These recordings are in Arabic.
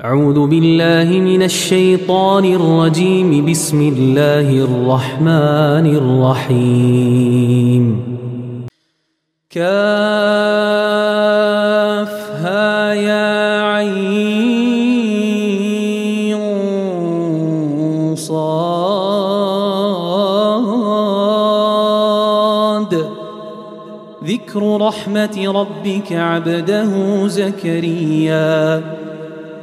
أعوذ بالله من الشيطان الرجيم. بسم الله الرحمن الرحيم. كافها يا عين صاد. ذكر رحمة ربك عبده زكريا.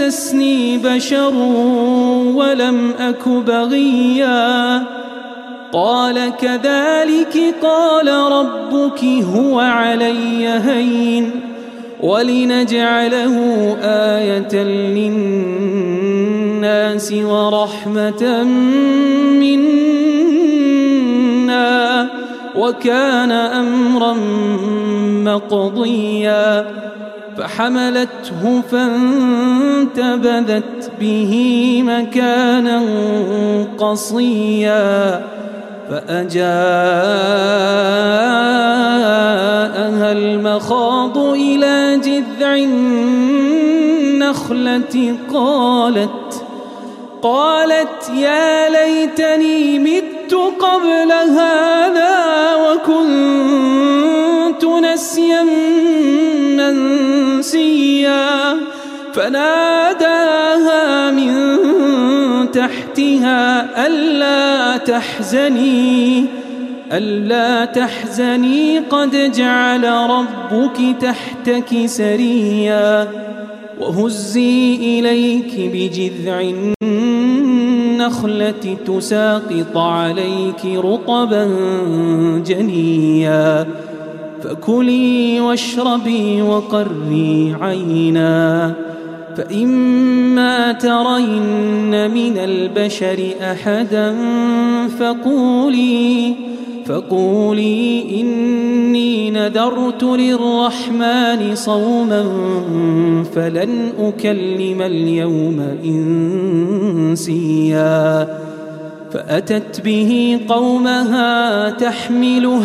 يمسسني بشر ولم أك بغيا. قال كذلك قال ربك هو علي هين. ولنجعله آية للناس ورحمة منا. وكان أمرا مقضيا. فحملته فانتبذت به مكانا قصيا فأجاءها المخاض إلى جذع النخلة قالت قالت يا ليتني مت قبل هذا وكنت نسيا منسيا فناداها من تحتها ألا تحزني ألا تحزني قد جعل ربك تحتك سريا وهزي إليك بجذع النخلة تساقط عليك رطبا جنيا. فكلي واشربي وقري عينا فإما ترين من البشر أحدا فقولي فقولي إني نذرت للرحمن صوما فلن أكلم اليوم إنسيا فأتت به قومها تحمله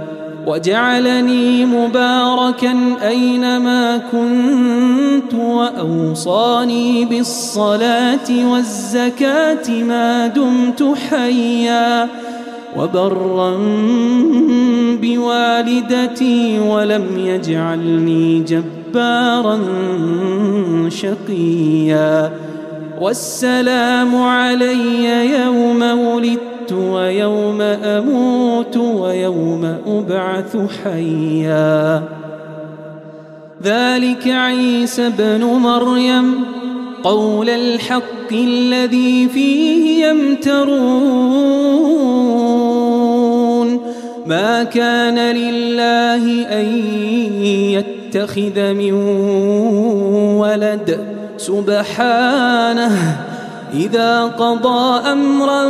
وجعلني مباركا أينما كنت وأوصاني بالصلاة والزكاة ما دمت حيا وبرا بوالدتي ولم يجعلني جبارا شقيا والسلام علي يوم ولدت ويوم أموت ويوم أبعث حيا. ذلك عيسى بن مريم قول الحق الذي فيه يمترون. ما كان لله أن يتخذ من ولد. سبحانه إذا قضى أمرا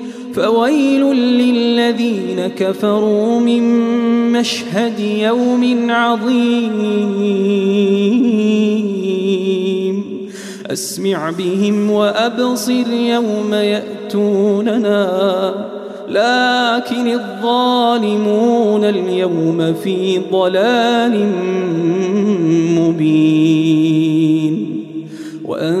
فويل للذين كفروا من مشهد يوم عظيم. أسمع بهم وأبصر يوم يأتوننا. لكن الظالمون اليوم في ضلال مبين. وأنذرهم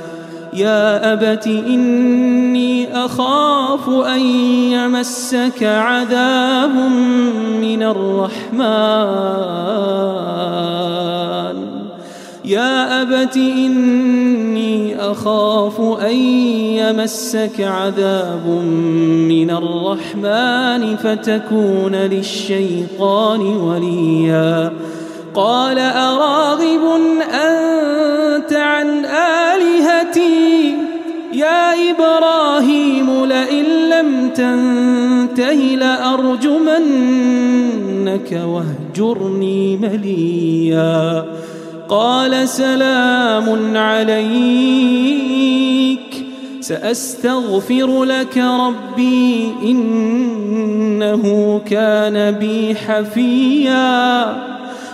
يا أبت إني أخاف أن يمسك عذاب من الرحمن. يا أبت إني أخاف أن يمسك عذاب من الرحمن فتكون للشيطان وليا. قال أراغب أنت عن آلهتي؟ يا إبراهيم لئن لم تنته لأرجمنك واهجرني مليا. قال سلام عليك. سأستغفر لك ربي إنه كان بي حفيا.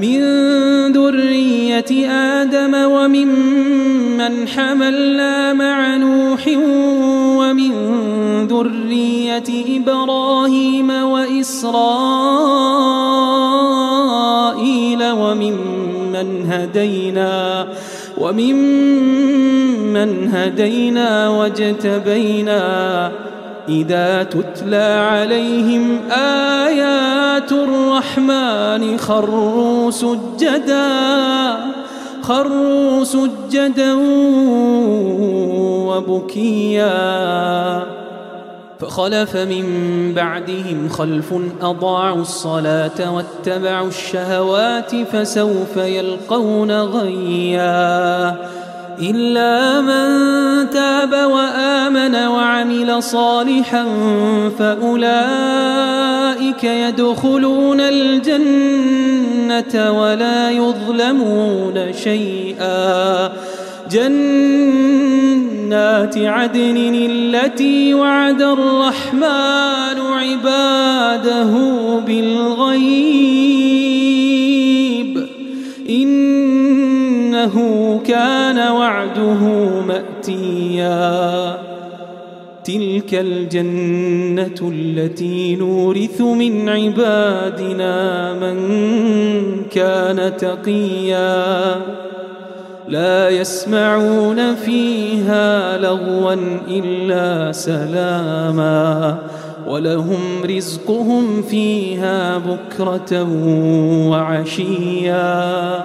من ذرية آدم وممن حملنا مع نوح ومن ذرية إبراهيم وإسرائيل وممن هدينا وممن هدينا واجتبينا إذا تتلى عليهم آيات الرحمن خروا سجدا خروا سجدا وبكيا. فخلف من بعدهم خلف أضاعوا الصلاة واتبعوا الشهوات فسوف يلقون غيا. إلا من تاب وآمن صالحا فأولئك يدخلون الجنة ولا يظلمون شيئا. جنات عدن التي وعد الرحمن عباده بالغيب. إنه كان وعده مأتيا. تلك الجنة التي نورث من عبادنا من كان تقيا. لا يسمعون فيها لغوا إلا سلاما. ولهم رزقهم فيها بكرة وعشيا.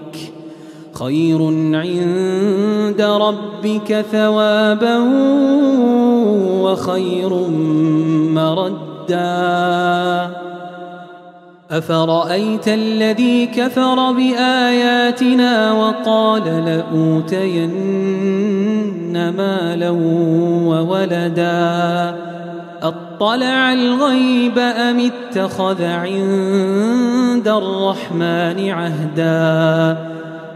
خير عند ربك ثوابا وخير مردا. أفرأيت الذي كفر بآياتنا وقال لأوتين مالا وولدا؟ أطلع الغيب أم اتخذ عند الرحمن عهدا؟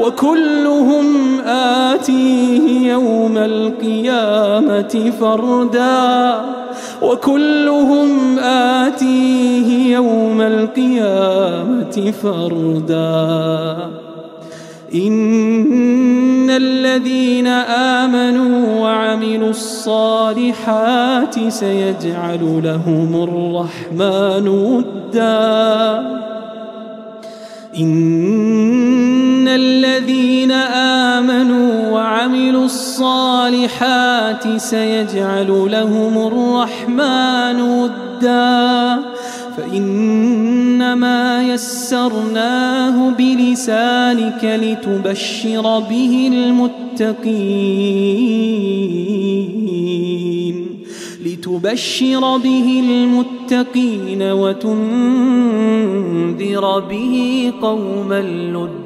وكلهم آتيه يوم القيامة فردا. وكلهم آتيه يوم القيامة فردا. إن الذين آمنوا وعملوا الصالحات سيجعل لهم الرحمن ودا. إن الذين آمنوا وعملوا الصالحات سيجعل لهم الرحمن ودا فإنما يسرناه بلسانك لتبشر به المتقين لتبشر به المتقين وتنذر به قوما لدا